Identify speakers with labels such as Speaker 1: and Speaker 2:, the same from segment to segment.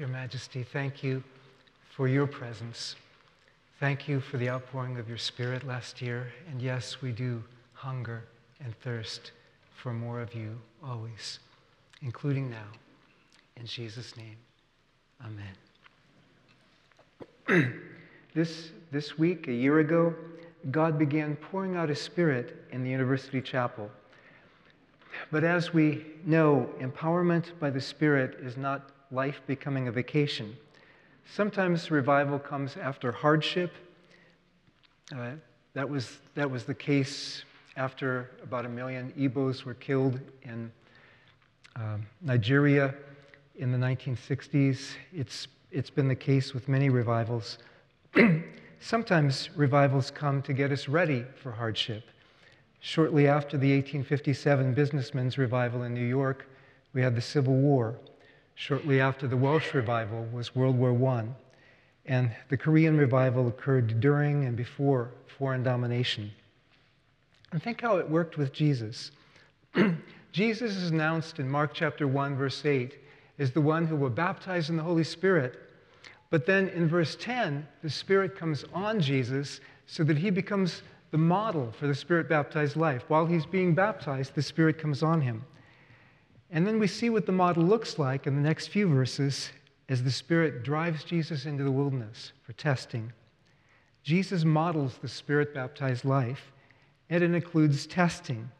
Speaker 1: Your Majesty, thank you for your presence. Thank you for the outpouring of your Spirit last year. And yes, we do hunger and thirst for more of you always, including now. In Jesus' name, amen. this, this week, a year ago, God began pouring out His Spirit in the University Chapel. But as we know, empowerment by the Spirit is not life becoming a vacation. Sometimes revival comes after hardship. Uh, that, was, that was the case after about a million Igbos were killed in um, Nigeria in the 1960s. It's, it's been the case with many revivals. Sometimes revivals come to get us ready for hardship. Shortly after the 1857 businessmen's revival in New York, we had the Civil War. Shortly after the Welsh revival was World War I. And the Korean revival occurred during and before foreign domination. And think how it worked with Jesus. Jesus is announced in Mark chapter 1, verse 8, as the one who will baptize in the Holy Spirit. But then in verse 10, the Spirit comes on Jesus so that he becomes the model for the Spirit baptized life. While he's being baptized, the Spirit comes on him. And then we see what the model looks like in the next few verses as the Spirit drives Jesus into the wilderness for testing. Jesus models the Spirit baptized life, and it includes testing,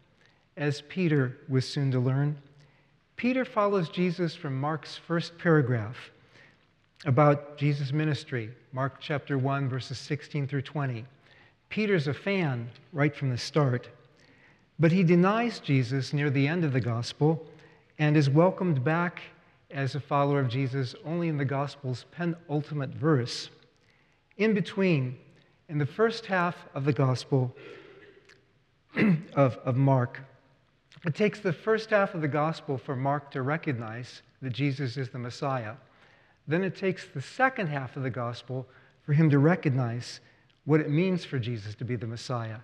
Speaker 1: as Peter was soon to learn. Peter follows Jesus from Mark's first paragraph about Jesus' ministry, Mark chapter 1, verses 16 through 20. Peter's a fan right from the start, but he denies Jesus near the end of the gospel and is welcomed back as a follower of Jesus only in the gospel's penultimate verse. In between, in the first half of the gospel of, of Mark, it takes the first half of the gospel for Mark to recognize that Jesus is the Messiah. Then it takes the second half of the gospel for him to recognize what it means for Jesus to be the Messiah,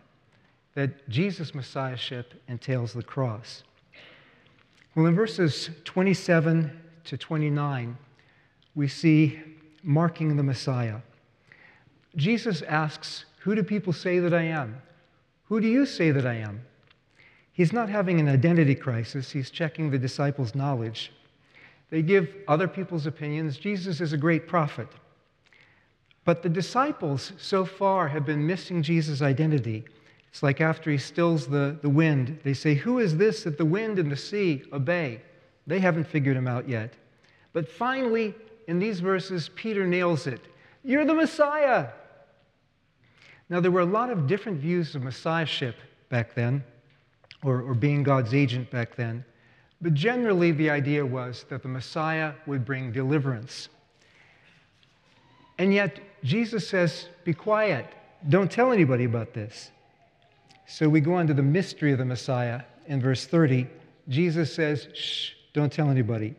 Speaker 1: that Jesus' Messiahship entails the cross. Well, in verses 27 to 29, we see marking the Messiah. Jesus asks, Who do people say that I am? Who do you say that I am? He's not having an identity crisis, he's checking the disciples' knowledge. They give other people's opinions. Jesus is a great prophet. But the disciples so far have been missing Jesus' identity. It's like after he stills the, the wind, they say, Who is this that the wind and the sea obey? They haven't figured him out yet. But finally, in these verses, Peter nails it You're the Messiah. Now, there were a lot of different views of Messiahship back then, or, or being God's agent back then. But generally, the idea was that the Messiah would bring deliverance. And yet, Jesus says, Be quiet. Don't tell anybody about this. So we go on to the mystery of the Messiah in verse 30. Jesus says, Shh, don't tell anybody.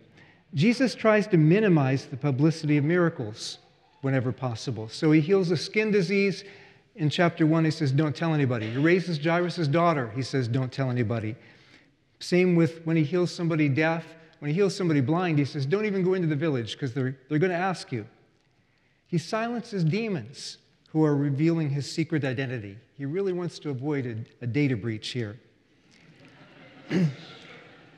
Speaker 1: Jesus tries to minimize the publicity of miracles whenever possible. So he heals a skin disease. In chapter 1, he says, Don't tell anybody. He raises Jairus' daughter. He says, Don't tell anybody. Same with when he heals somebody deaf. When he heals somebody blind, he says, Don't even go into the village because they're, they're going to ask you. He silences demons who are revealing his secret identity. He really wants to avoid a, a data breach here. and,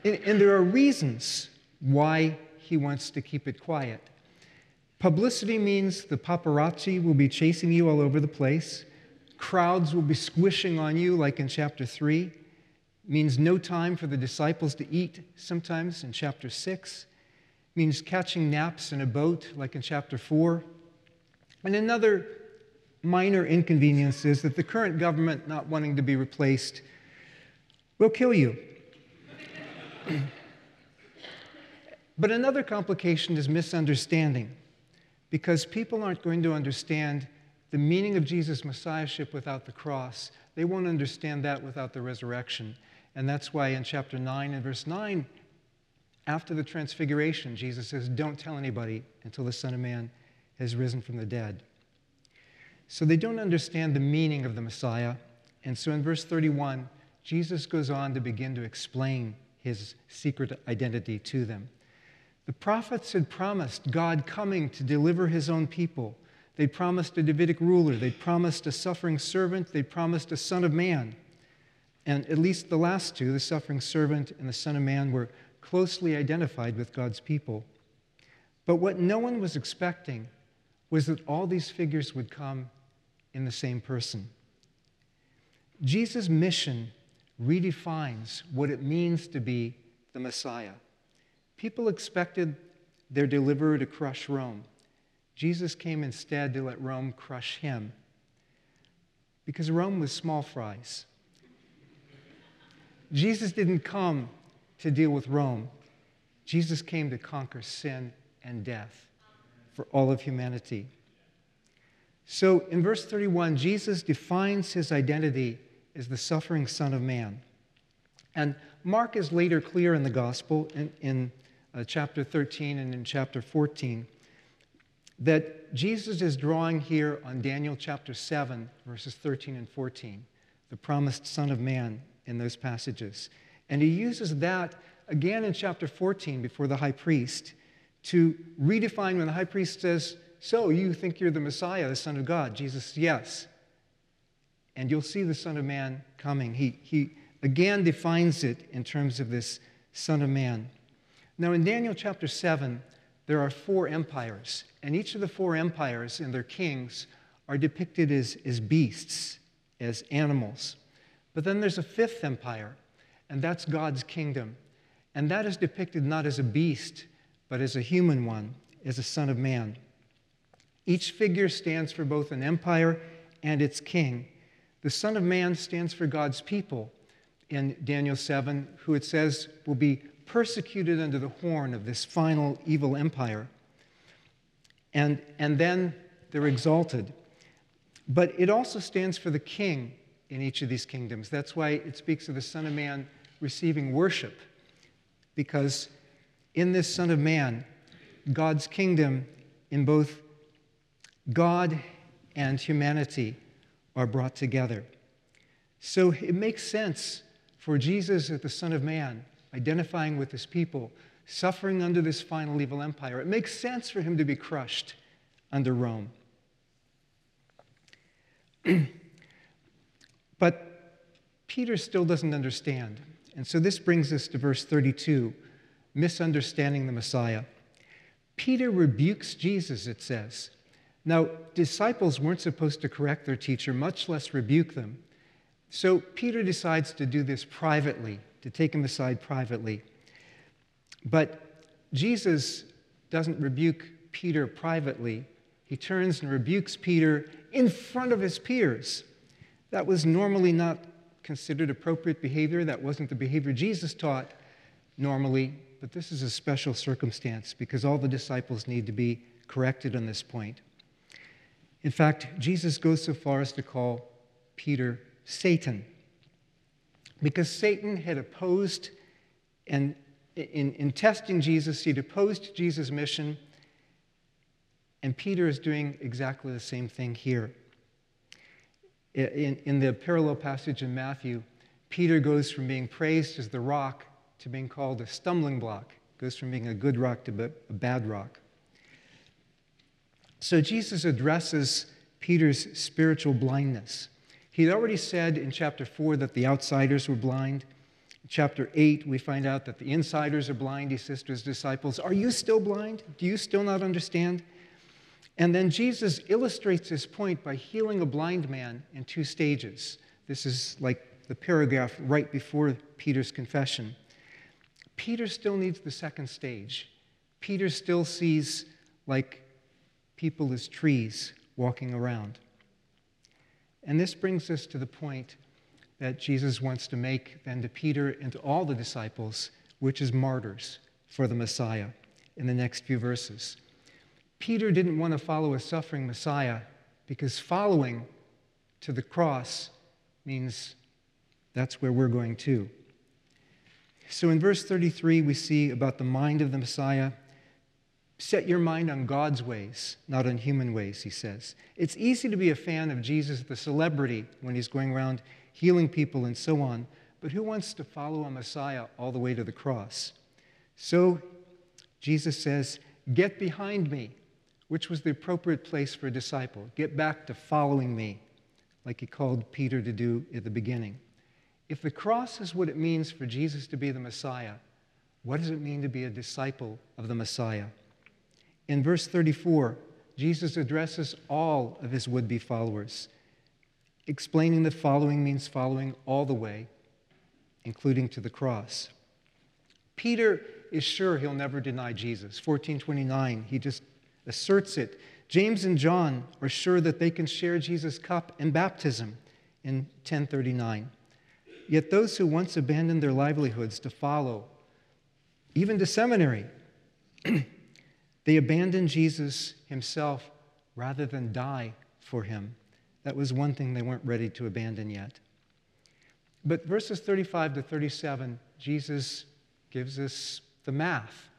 Speaker 1: and there are reasons why he wants to keep it quiet. Publicity means the paparazzi will be chasing you all over the place. Crowds will be squishing on you, like in chapter 3. It means no time for the disciples to eat, sometimes in chapter 6. It means catching naps in a boat, like in chapter 4. And another minor inconveniences that the current government not wanting to be replaced will kill you. but another complication is misunderstanding, because people aren't going to understand the meaning of Jesus' messiahship without the cross. They won't understand that without the resurrection. And that's why in chapter 9 and verse 9, after the transfiguration, Jesus says, Don't tell anybody until the Son of Man has risen from the dead. So they don't understand the meaning of the Messiah. And so in verse 31, Jesus goes on to begin to explain his secret identity to them. The prophets had promised God coming to deliver his own people. They promised a Davidic ruler, they promised a suffering servant, they promised a son of man. And at least the last two, the suffering servant and the son of man, were closely identified with God's people. But what no one was expecting was that all these figures would come in the same person. Jesus' mission redefines what it means to be the Messiah. People expected their deliverer to crush Rome. Jesus came instead to let Rome crush him because Rome was small fries. Jesus didn't come to deal with Rome, Jesus came to conquer sin and death for all of humanity. So in verse 31, Jesus defines his identity as the suffering Son of Man. And Mark is later clear in the gospel, in, in uh, chapter 13 and in chapter 14, that Jesus is drawing here on Daniel chapter 7, verses 13 and 14, the promised Son of Man in those passages. And he uses that again in chapter 14 before the high priest to redefine when the high priest says, So, you think you're the Messiah, the Son of God? Jesus Yes. And you'll see the Son of Man coming. He, he again defines it in terms of this Son of Man. Now, in Daniel chapter 7, there are four empires, and each of the four empires and their kings are depicted as, as beasts, as animals. But then there's a fifth empire, and that's God's kingdom. And that is depicted not as a beast, but as a human one, as a son of man. Each figure stands for both an empire and its king. The Son of Man stands for God's people in Daniel 7, who it says will be persecuted under the horn of this final evil empire. And, and then they're exalted. But it also stands for the king in each of these kingdoms. That's why it speaks of the Son of Man receiving worship, because in this Son of Man, God's kingdom in both God and humanity are brought together. So it makes sense for Jesus as the Son of Man, identifying with his people, suffering under this final evil empire. It makes sense for him to be crushed under Rome. but Peter still doesn't understand. And so this brings us to verse 32 misunderstanding the Messiah. Peter rebukes Jesus, it says. Now, disciples weren't supposed to correct their teacher, much less rebuke them. So Peter decides to do this privately, to take him aside privately. But Jesus doesn't rebuke Peter privately. He turns and rebukes Peter in front of his peers. That was normally not considered appropriate behavior. That wasn't the behavior Jesus taught normally but this is a special circumstance because all the disciples need to be corrected on this point. In fact, Jesus goes so far as to call Peter Satan because Satan had opposed and in, in testing Jesus, he'd opposed Jesus' mission, and Peter is doing exactly the same thing here. In, in the parallel passage in Matthew, Peter goes from being praised as the rock to being called a stumbling block. Goes from being a good rock to a bad rock. So Jesus addresses Peter's spiritual blindness. He'd already said in chapter 4 that the outsiders were blind. In chapter 8, we find out that the insiders are blind. He says to his disciples, Are you still blind? Do you still not understand? And then Jesus illustrates his point by healing a blind man in two stages. This is like the paragraph right before Peter's confession. Peter still needs the second stage. Peter still sees like people as trees walking around. And this brings us to the point that Jesus wants to make then to Peter and to all the disciples, which is martyrs for the Messiah in the next few verses. Peter didn't want to follow a suffering Messiah because following to the cross means that's where we're going to. So in verse 33, we see about the mind of the Messiah. Set your mind on God's ways, not on human ways, he says. It's easy to be a fan of Jesus, the celebrity, when he's going around healing people and so on, but who wants to follow a Messiah all the way to the cross? So Jesus says, Get behind me, which was the appropriate place for a disciple. Get back to following me, like he called Peter to do at the beginning. If the cross is what it means for Jesus to be the Messiah, what does it mean to be a disciple of the Messiah? In verse 34, Jesus addresses all of his would be followers, explaining that following means following all the way, including to the cross. Peter is sure he'll never deny Jesus. 1429, he just asserts it. James and John are sure that they can share Jesus' cup and baptism in 1039. Yet those who once abandoned their livelihoods to follow, even to seminary, they abandoned Jesus himself rather than die for him. That was one thing they weren't ready to abandon yet. But verses 35 to 37, Jesus gives us the math.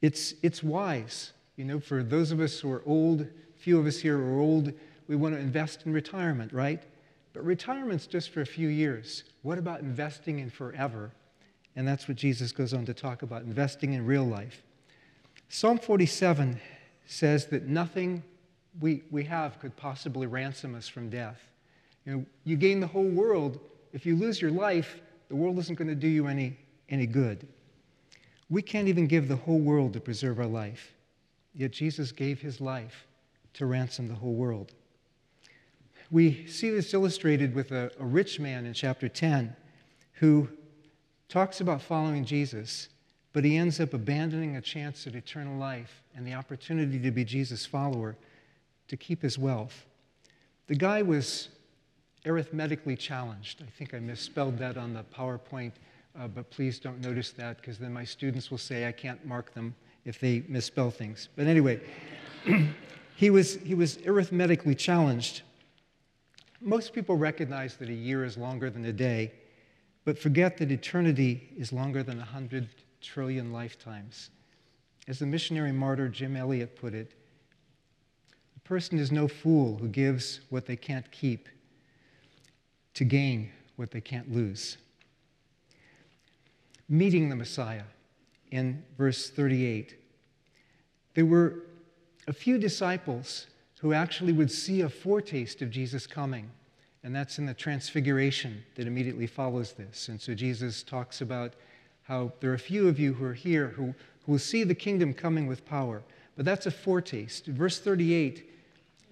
Speaker 1: It's, it's wise. You know, for those of us who are old, few of us here are old, we want to invest in retirement, right? But retirement's just for a few years. What about investing in forever? And that's what Jesus goes on to talk about investing in real life. Psalm 47 says that nothing we, we have could possibly ransom us from death. You know, you gain the whole world. If you lose your life, the world isn't going to do you any, any good. We can't even give the whole world to preserve our life, yet Jesus gave his life to ransom the whole world. We see this illustrated with a, a rich man in chapter 10 who talks about following Jesus, but he ends up abandoning a chance at eternal life and the opportunity to be Jesus' follower to keep his wealth. The guy was arithmetically challenged. I think I misspelled that on the PowerPoint, uh, but please don't notice that because then my students will say I can't mark them if they misspell things. But anyway, he, was, he was arithmetically challenged. Most people recognize that a year is longer than a day, but forget that eternity is longer than 100 trillion lifetimes. As the missionary martyr Jim Elliot put it, a person is no fool who gives what they can't keep to gain what they can't lose. Meeting the Messiah in verse 38. There were a few disciples who actually would see a foretaste of Jesus coming, and that's in the transfiguration that immediately follows this. And so Jesus talks about how there are a few of you who are here who, who will see the kingdom coming with power. But that's a foretaste. Verse 38,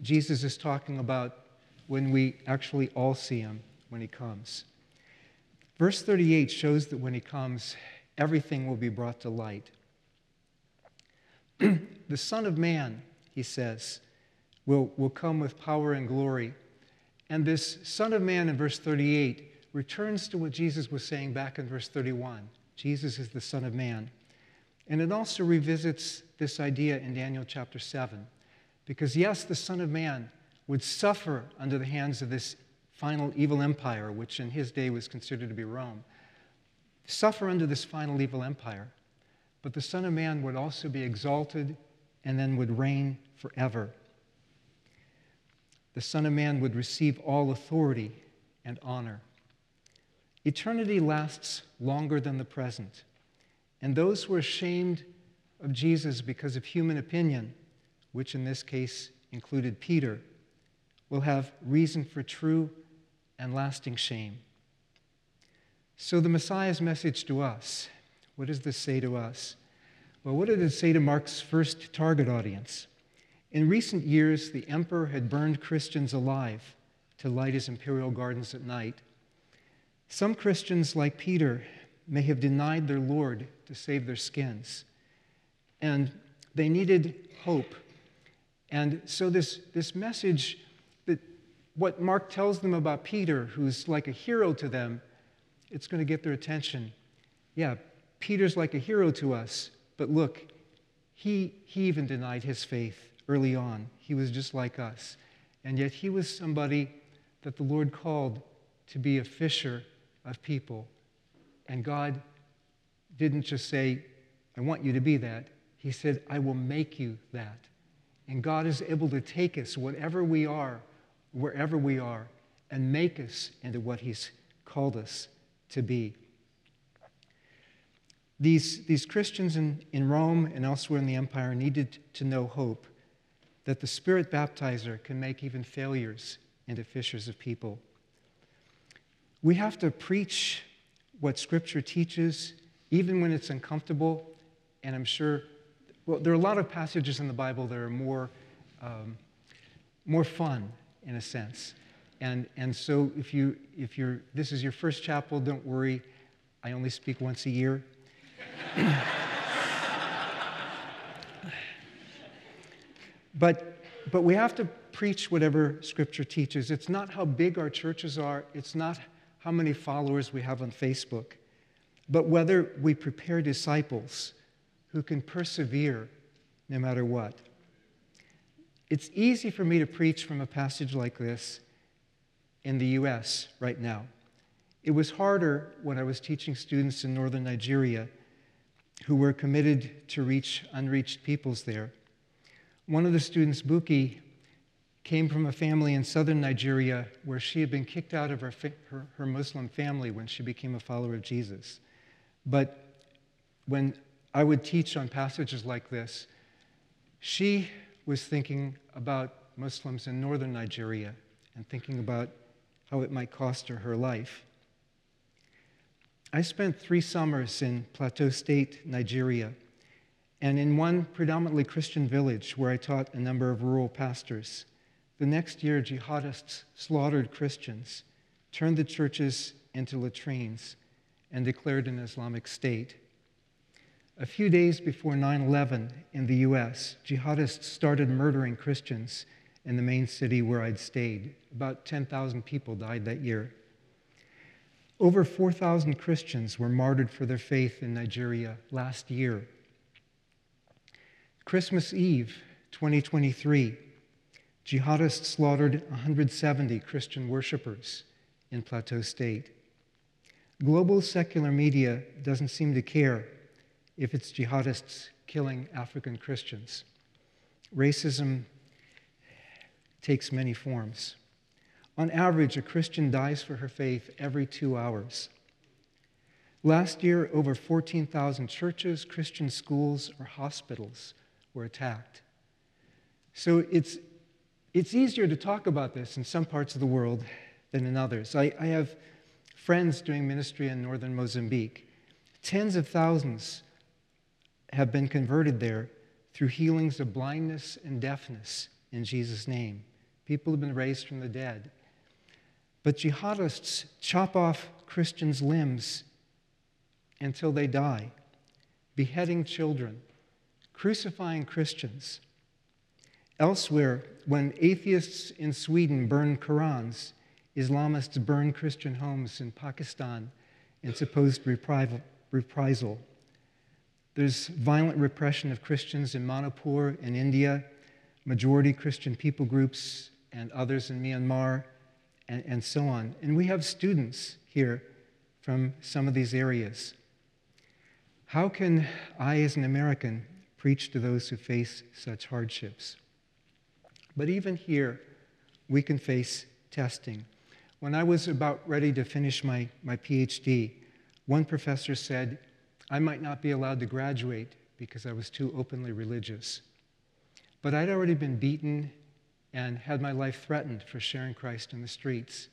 Speaker 1: Jesus is talking about when we actually all see him when he comes. Verse 38 shows that when he comes, everything will be brought to light. the Son of Man, he says, will, will come with power and glory. And this Son of Man in verse 38 returns to what Jesus was saying back in verse 31. Jesus is the Son of Man. And it also revisits this idea in Daniel chapter 7. Because, yes, the Son of Man would suffer under the hands of this final evil empire, which in his day was considered to be Rome, suffer under this final evil empire. But the Son of Man would also be exalted and then would reign forever. The Son of Man would receive all authority and honor. Eternity lasts longer than the present. And those who are ashamed of Jesus because of human opinion, which in this case included Peter, will have reason for true and lasting shame. So, the Messiah's message to us what does this say to us? Well, what did it say to Mark's first target audience? In recent years, the emperor had burned Christians alive to light his imperial gardens at night. Some Christians, like Peter, may have denied their Lord to save their skins. And they needed hope. And so, this, this message that what Mark tells them about Peter, who's like a hero to them, it's going to get their attention. Yeah, Peter's like a hero to us, but look, he, he even denied his faith early on. He was just like us. And yet he was somebody that the Lord called to be a fisher of people. And God didn't just say, I want you to be that. He said, I will make you that. And God is able to take us, whatever we are, wherever we are and make us into what He's called us to be. These, these Christians in, in Rome and elsewhere in the empire needed to know hope that the Spirit baptizer can make even failures into fishers of people. We have to preach what Scripture teaches, even when it's uncomfortable. And I'm sure, well, there are a lot of passages in the Bible that are more, um, more fun, in a sense. And, and so if, you, if you're, this is your first chapel, don't worry. I only speak once a year. but, but we have to preach whatever Scripture teaches. It's not how big our churches are, it's not how many followers we have on Facebook, but whether we prepare disciples who can persevere no matter what. It's easy for me to preach from a passage like this in the US right now. It was harder when I was teaching students in northern Nigeria who were committed to reach unreached peoples there. One of the students, Buki, came from a family in southern Nigeria where she had been kicked out of her, her, her, Muslim family when she became a follower of Jesus. But when I would teach on passages like this, she was thinking about Muslims in northern Nigeria and thinking about how it might cost her her life. I spent three summers in Plateau State, Nigeria, and in one predominantly Christian village where I taught a number of rural pastors. The next year, jihadists slaughtered Christians, turned the churches into latrines, and declared an Islamic State. A few days before 9 11 in the US, jihadists started murdering Christians in the main city where I'd stayed. About 10,000 people died that year. Over 4,000 Christians were martyred for their faith in Nigeria last year. Christmas Eve, 2023, jihadists slaughtered 170 Christian worshippers in Plateau State. Global secular media doesn't seem to care if it's jihadists killing African Christians. Racism takes many forms. On average, a Christian dies for her faith every two hours. Last year, over 14,000 churches, Christian schools, or hospitals were attacked. So it's, it's easier to talk about this in some parts of the world than in others. I, I have friends doing ministry in northern Mozambique. Tens of thousands have been converted there through healings of blindness and deafness in Jesus' name. People have been raised from the dead. But jihadists chop off Christians' limbs until they die, beheading children, crucifying Christians. Elsewhere, when atheists in Sweden burn Qurans, Islamists burn Christian homes in Pakistan in supposed reprisal. There's violent repression of Christians in Manipur in India, majority Christian people groups, and others in Myanmar and, and so on. And we have students here from some of these areas. How can I, as an American, preach to those who face such hardships? But even here, we can face testing. When I was about ready to finish my, my PhD, one professor said, I might not be allowed to graduate because I was too openly religious. But I'd already been beaten and had my life threatened for sharing Christ in the streets.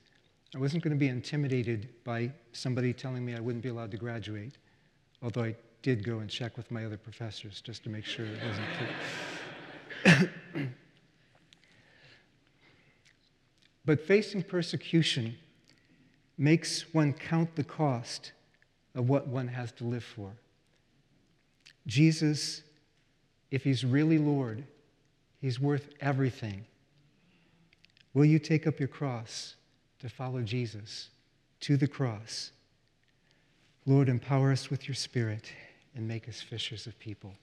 Speaker 1: I wasn't going to be intimidated by somebody telling me I wouldn't be allowed to graduate, although I did go and check with my other professors just to make sure it wasn't true. but facing persecution makes one count the cost of what one has to live for. Jesus, if he's really Lord, he's worth everything. Will you take up your cross to follow Jesus to the cross? Lord, empower us with your Spirit and make us fishers of people.